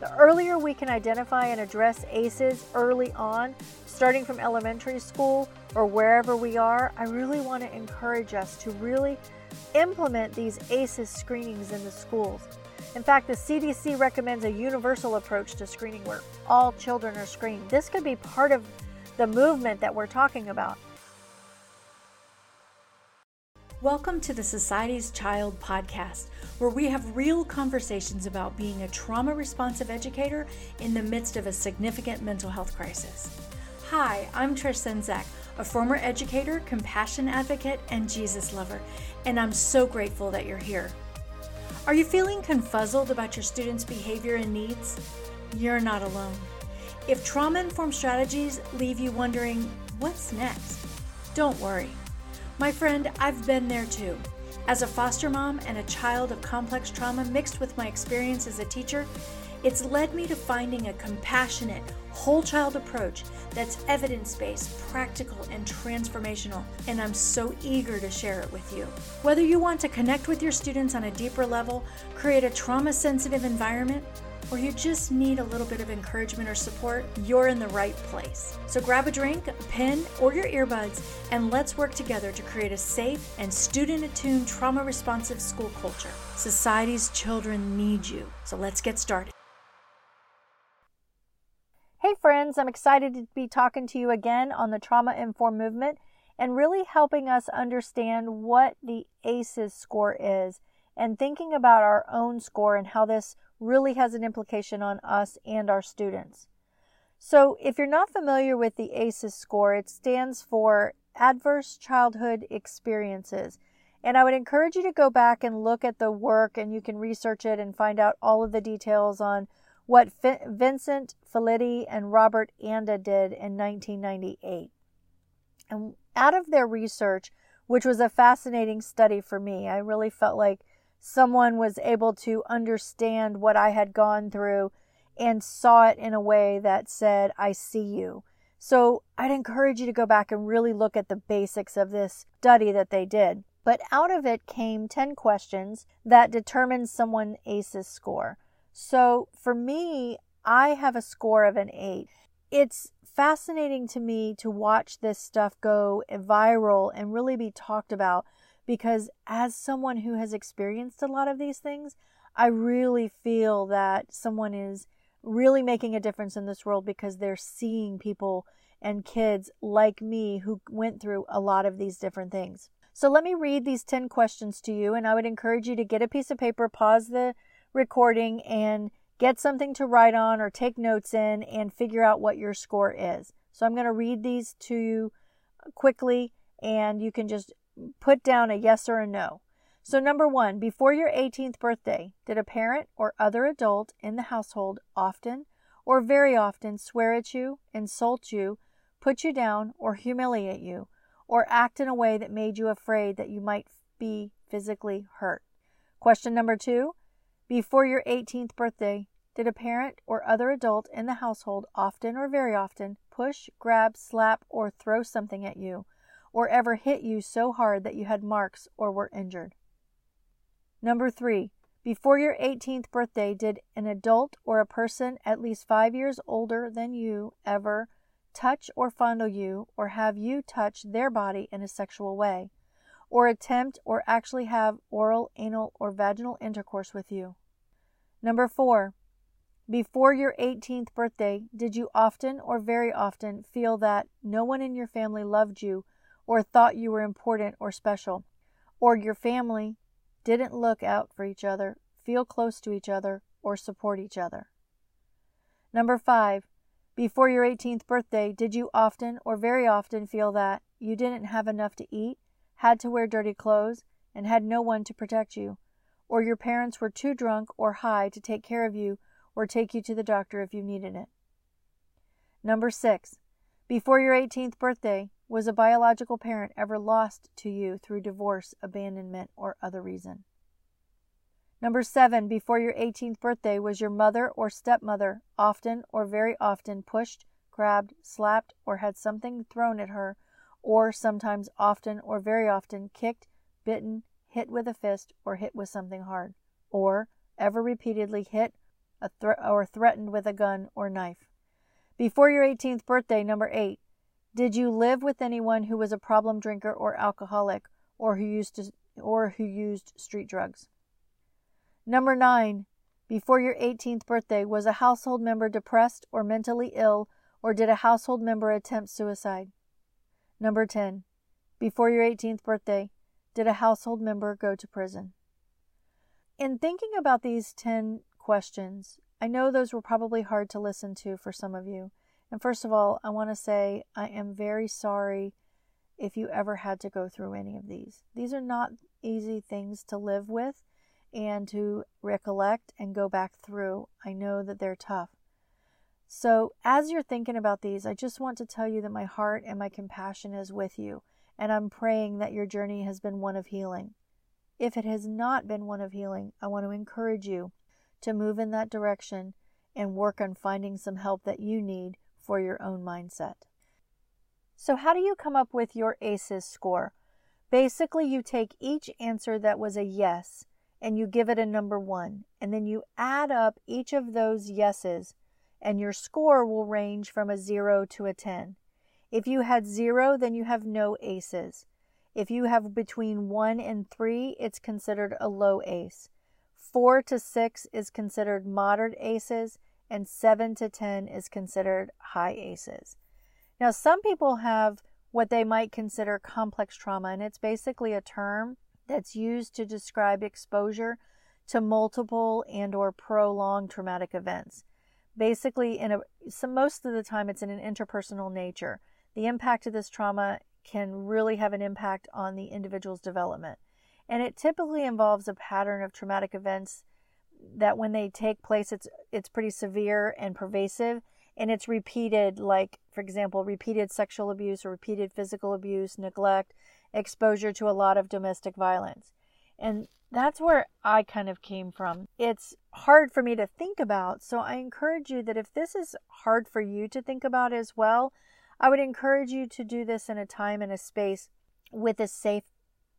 The earlier we can identify and address ACEs early on, starting from elementary school or wherever we are, I really want to encourage us to really implement these ACEs screenings in the schools. In fact, the CDC recommends a universal approach to screening where all children are screened. This could be part of the movement that we're talking about. Welcome to the Society's Child podcast, where we have real conversations about being a trauma responsive educator in the midst of a significant mental health crisis. Hi, I'm Trish Senzak, a former educator, compassion advocate, and Jesus lover, and I'm so grateful that you're here. Are you feeling confuzzled about your students' behavior and needs? You're not alone. If trauma informed strategies leave you wondering, what's next? Don't worry. My friend, I've been there too. As a foster mom and a child of complex trauma mixed with my experience as a teacher, it's led me to finding a compassionate, whole child approach that's evidence based, practical, and transformational, and I'm so eager to share it with you. Whether you want to connect with your students on a deeper level, create a trauma sensitive environment, or you just need a little bit of encouragement or support, you're in the right place. So grab a drink, a pen, or your earbuds, and let's work together to create a safe and student attuned trauma responsive school culture. Society's children need you. So let's get started. Hey, friends, I'm excited to be talking to you again on the Trauma Informed Movement and really helping us understand what the ACEs score is and thinking about our own score and how this really has an implication on us and our students. So, if you're not familiar with the ACEs score, it stands for Adverse Childhood Experiences. And I would encourage you to go back and look at the work and you can research it and find out all of the details on what Vincent Felitti and Robert Anda did in 1998. And out of their research, which was a fascinating study for me, I really felt like someone was able to understand what I had gone through and saw it in a way that said, I see you. So I'd encourage you to go back and really look at the basics of this study that they did. But out of it came 10 questions that determined someone ACEs score. So for me, I have a score of an 8. It's fascinating to me to watch this stuff go viral and really be talked about because as someone who has experienced a lot of these things, I really feel that someone is really making a difference in this world because they're seeing people and kids like me who went through a lot of these different things. So let me read these 10 questions to you, and I would encourage you to get a piece of paper, pause the recording, and get something to write on or take notes in and figure out what your score is. So I'm going to read these to you quickly, and you can just put down a yes or a no. So, number one, before your 18th birthday, did a parent or other adult in the household often or very often swear at you, insult you, put you down, or humiliate you, or act in a way that made you afraid that you might be physically hurt? Question number two, before your 18th birthday, did a parent or other adult in the household often or very often push, grab, slap, or throw something at you? Or ever hit you so hard that you had marks or were injured. Number three, before your 18th birthday, did an adult or a person at least five years older than you ever touch or fondle you or have you touch their body in a sexual way, or attempt or actually have oral, anal, or vaginal intercourse with you? Number four, before your 18th birthday, did you often or very often feel that no one in your family loved you or thought you were important or special, or your family didn't look out for each other, feel close to each other, or support each other. Number five, before your 18th birthday, did you often or very often feel that you didn't have enough to eat, had to wear dirty clothes, and had no one to protect you, or your parents were too drunk or high to take care of you or take you to the doctor if you needed it? Number six, before your 18th birthday, was a biological parent ever lost to you through divorce, abandonment, or other reason? Number seven, before your 18th birthday, was your mother or stepmother often or very often pushed, grabbed, slapped, or had something thrown at her, or sometimes often or very often kicked, bitten, hit with a fist, or hit with something hard, or ever repeatedly hit or threatened with a gun or knife. Before your 18th birthday, number eight, did you live with anyone who was a problem drinker or alcoholic or who used to, or who used street drugs? Number nine, before your 18th birthday, was a household member depressed or mentally ill, or did a household member attempt suicide? Number 10, before your 18th birthday, did a household member go to prison? In thinking about these 10 questions, I know those were probably hard to listen to for some of you. And first of all, I want to say I am very sorry if you ever had to go through any of these. These are not easy things to live with and to recollect and go back through. I know that they're tough. So, as you're thinking about these, I just want to tell you that my heart and my compassion is with you, and I'm praying that your journey has been one of healing. If it has not been one of healing, I want to encourage you to move in that direction and work on finding some help that you need for your own mindset. So, how do you come up with your ACEs score? Basically, you take each answer that was a yes and you give it a number one, and then you add up each of those yeses, and your score will range from a zero to a 10. If you had zero, then you have no aces. If you have between one and three, it's considered a low ace. Four to six is considered moderate aces, and seven to 10 is considered high aces. Now, some people have what they might consider complex trauma, and it's basically a term that's used to describe exposure to multiple and or prolonged traumatic events. Basically, in a so most of the time, it's in an interpersonal nature. The impact of this trauma can really have an impact on the individual's development. And it typically involves a pattern of traumatic events that when they take place it's it's pretty severe and pervasive and it's repeated like for example repeated sexual abuse or repeated physical abuse, neglect, exposure to a lot of domestic violence. And that's where I kind of came from. It's hard for me to think about, so I encourage you that if this is hard for you to think about as well, I would encourage you to do this in a time and a space with a safe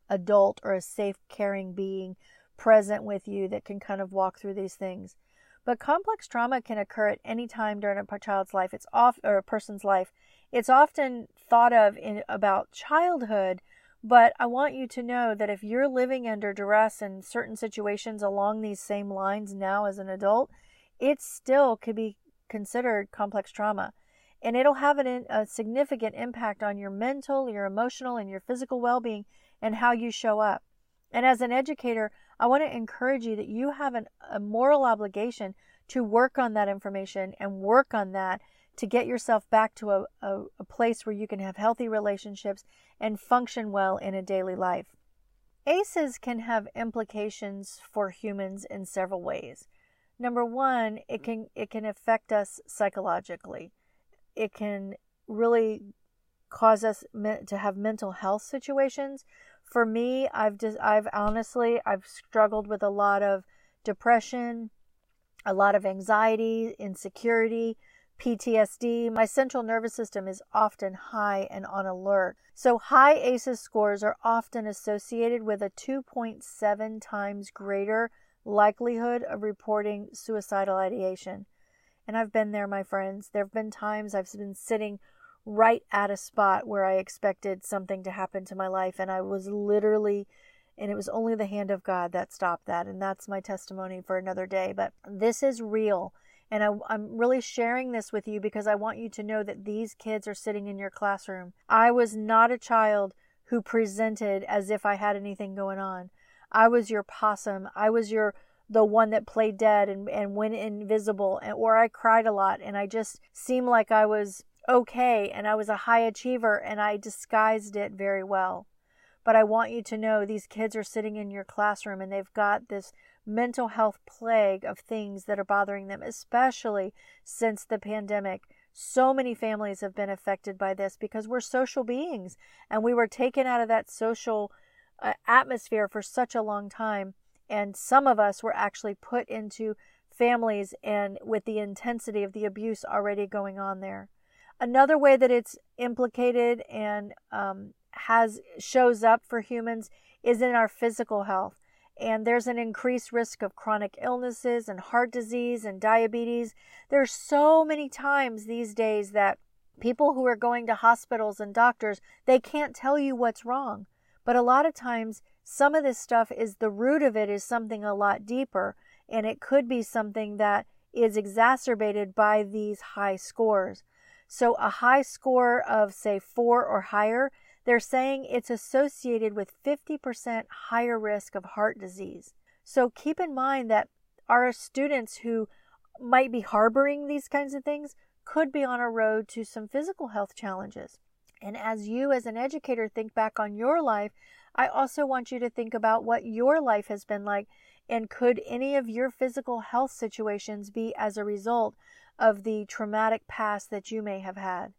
adult or a safe, caring being present with you that can kind of walk through these things. But complex trauma can occur at any time during a child's life. It's off or a person's life. It's often thought of in about childhood, but I want you to know that if you're living under duress in certain situations along these same lines now as an adult, it still could be considered complex trauma and it'll have an, a significant impact on your mental, your emotional, and your physical well being and how you show up. And as an educator, I want to encourage you that you have an, a moral obligation to work on that information and work on that to get yourself back to a, a, a place where you can have healthy relationships and function well in a daily life. ACEs can have implications for humans in several ways. Number one, it can it can affect us psychologically it can really cause us to have mental health situations. For me, I've just I've honestly I've struggled with a lot of depression, a lot of anxiety, insecurity, PTSD. My central nervous system is often high and on alert. So high ACEs scores are often associated with a 2.7 times greater likelihood of reporting suicidal ideation. And I've been there, my friends. There have been times I've been sitting right at a spot where I expected something to happen to my life, and I was literally, and it was only the hand of God that stopped that. And that's my testimony for another day. But this is real. And I, am really sharing this with you because I want you to know that these kids are sitting in your classroom. I was not a child who presented as if I had anything going on. I was your possum. I was your the one that played dead and, and went invisible and, or I cried a lot and I just seemed like I was okay and I was a high achiever and I disguised it very well. But I want you to know these kids are sitting in your classroom and they've got this mental health plague of things that are bothering them, especially since the pandemic. So many families have been affected by this because we're social beings and we were taken out of that social uh, atmosphere for such a long time and some of us were actually put into families and with the intensity of the abuse already going on there. Another way that it's implicated and um, has shows up for humans is in our physical health. and there's an increased risk of chronic illnesses and heart disease and diabetes. There's so many times these days that people who are going to hospitals and doctors, they can't tell you what's wrong. But a lot of times some of this stuff is the root of it is something a lot deeper and it could be something that is exacerbated by these high scores. So a high score of say 4 or higher they're saying it's associated with 50% higher risk of heart disease. So keep in mind that our students who might be harboring these kinds of things could be on a road to some physical health challenges. And as you, as an educator, think back on your life, I also want you to think about what your life has been like. And could any of your physical health situations be as a result of the traumatic past that you may have had?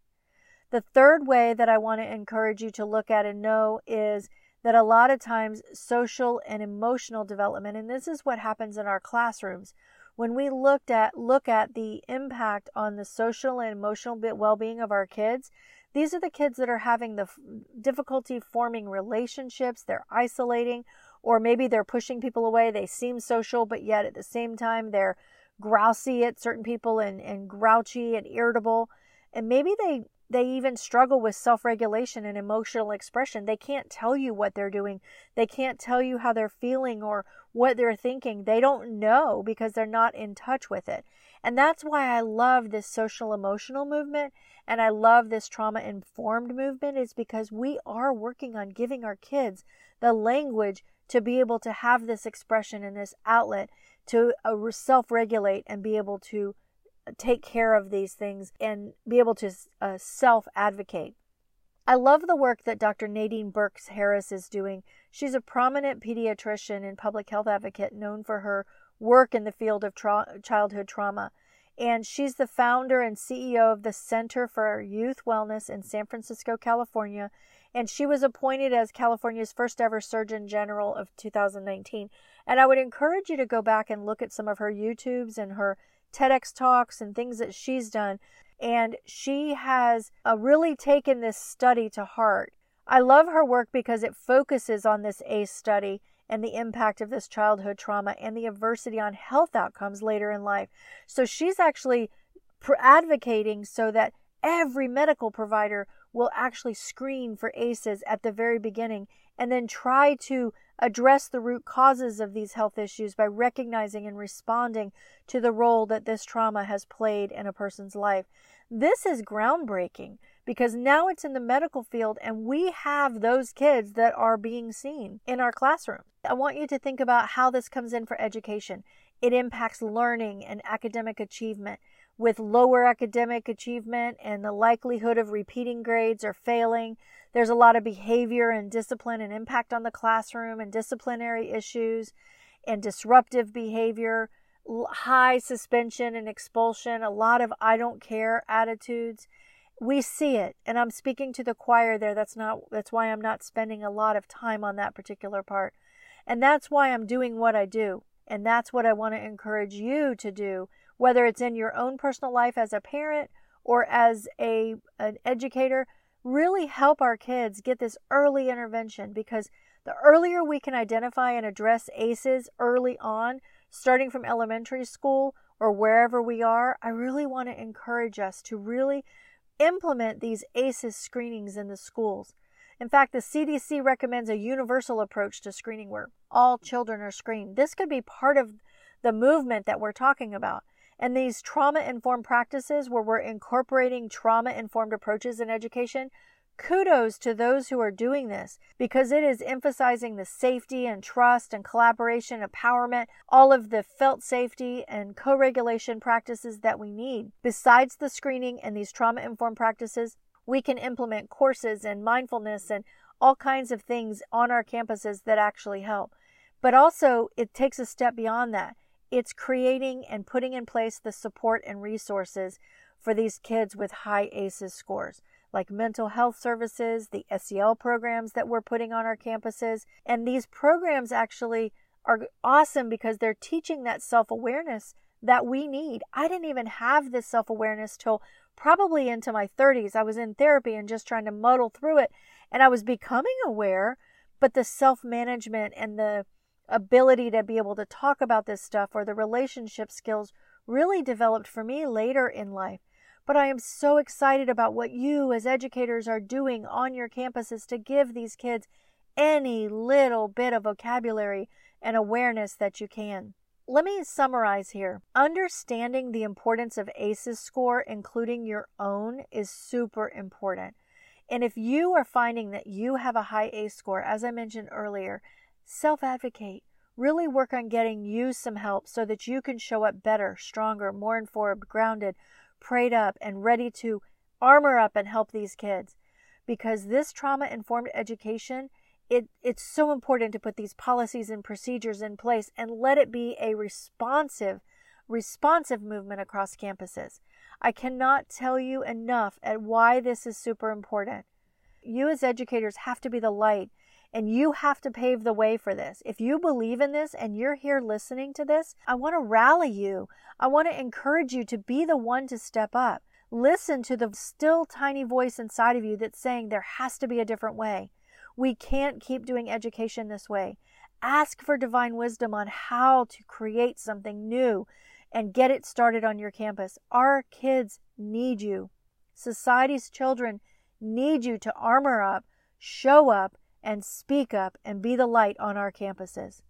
The third way that I want to encourage you to look at and know is that a lot of times social and emotional development, and this is what happens in our classrooms, when we looked at look at the impact on the social and emotional well-being of our kids, these are the kids that are having the difficulty forming relationships, they're isolating, or maybe they're pushing people away. They seem social, but yet at the same time they're grousy at certain people and, and grouchy and irritable. And maybe they they even struggle with self regulation and emotional expression. They can't tell you what they're doing. They can't tell you how they're feeling or what they're thinking. They don't know because they're not in touch with it. And that's why I love this social emotional movement and I love this trauma informed movement is because we are working on giving our kids the language to be able to have this expression and this outlet to uh, self regulate and be able to take care of these things and be able to uh, self advocate. I love the work that Dr. Nadine Burke Harris is doing. She's a prominent pediatrician and public health advocate known for her work in the field of tra- childhood trauma. And she's the founder and CEO of the Center for Youth Wellness in San Francisco, California. And she was appointed as California's first ever Surgeon General of 2019. And I would encourage you to go back and look at some of her YouTubes and her TEDx talks and things that she's done. And she has uh, really taken this study to heart. I love her work because it focuses on this ACE study and the impact of this childhood trauma and the adversity on health outcomes later in life. So she's actually advocating so that every medical provider will actually screen for ACEs at the very beginning and then try to address the root causes of these health issues by recognizing and responding to the role that this trauma has played in a person's life. This is groundbreaking because now it's in the medical field and we have those kids that are being seen in our classroom. I want you to think about how this comes in for education. It impacts learning and academic achievement. With lower academic achievement and the likelihood of repeating grades or failing, there's a lot of behavior and discipline and impact on the classroom and disciplinary issues and disruptive behavior, high suspension and expulsion, a lot of I don't care attitudes. We see it, and I'm speaking to the choir there. That's not that's why I'm not spending a lot of time on that particular part. And that's why I'm doing what I do. And that's what I want to encourage you to do, whether it's in your own personal life as a parent or as a an educator really help our kids get this early intervention because the earlier we can identify and address ACEs early on, starting from elementary school or wherever we are, I really want to encourage us to really implement these ACEs screenings in the schools. In fact, the CDC recommends a universal approach to screening where all children are screened. This could be part of the movement that we're talking about. And these trauma informed practices where we're incorporating trauma informed approaches in education, kudos to those who are doing this because it is emphasizing the safety and trust and collaboration, empowerment, all of the felt safety and co regulation practices that we need. Besides the screening and these trauma informed practices, we can implement courses and mindfulness and all kinds of things on our campuses that actually help. But also, it takes a step beyond that. It's creating and putting in place the support and resources for these kids with high ACEs scores, like mental health services, the SEL programs that we're putting on our campuses. And these programs actually are awesome because they're teaching that self awareness that we need. I didn't even have this self awareness till probably into my 30s. I was in therapy and just trying to muddle through it, and I was becoming aware, but the self management and the ability to be able to talk about this stuff or the relationship skills really developed for me later in life. But I am so excited about what you as educators are doing on your campuses to give these kids any little bit of vocabulary and awareness that you can. Let me summarize here. Understanding the importance of ACEs score, including your own, is super important. And if you are finding that you have a high ACE score, as I mentioned earlier, self advocate. Really work on getting you some help so that you can show up better, stronger, more informed, grounded, prayed up, and ready to armor up and help these kids. Because this trauma informed education it, it's so important to put these policies and procedures in place and let it be a responsive responsive movement across campuses. I cannot tell you enough at why this is super important. You as educators have to be the light and you have to pave the way for this. If you believe in this and you're here listening to this, I want to rally you. I want to encourage you to be the one to step up. Listen to the still tiny voice inside of you that's saying there has to be a different way. We can't keep doing education this way. Ask for divine wisdom on how to create something new and get it started on your campus. Our kids need you. Society's children need you to armor up, show up, and speak up and be the light on our campuses.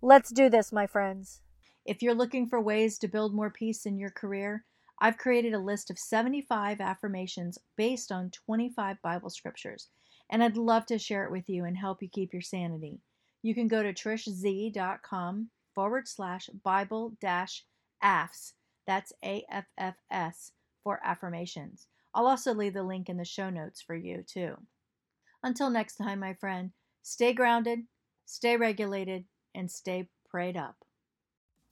Let's do this, my friends. If you're looking for ways to build more peace in your career, I've created a list of 75 affirmations based on 25 Bible scriptures and I'd love to share it with you and help you keep your sanity. You can go to trishz.com forward slash Bible dash AFS. That's A F F S for affirmations. I'll also leave the link in the show notes for you, too. Until next time, my friend, stay grounded, stay regulated, and stay prayed up.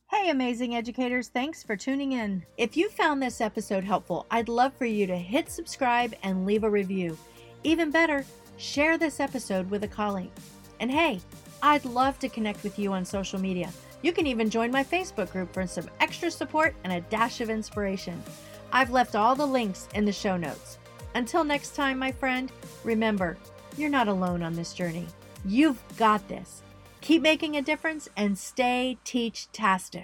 Hey, amazing educators, thanks for tuning in. If you found this episode helpful, I'd love for you to hit subscribe and leave a review. Even better, share this episode with a colleague. And hey, I'd love to connect with you on social media. You can even join my Facebook group for some extra support and a dash of inspiration. I've left all the links in the show notes. Until next time, my friend, remember, you're not alone on this journey. You've got this. Keep making a difference and stay teach tastic.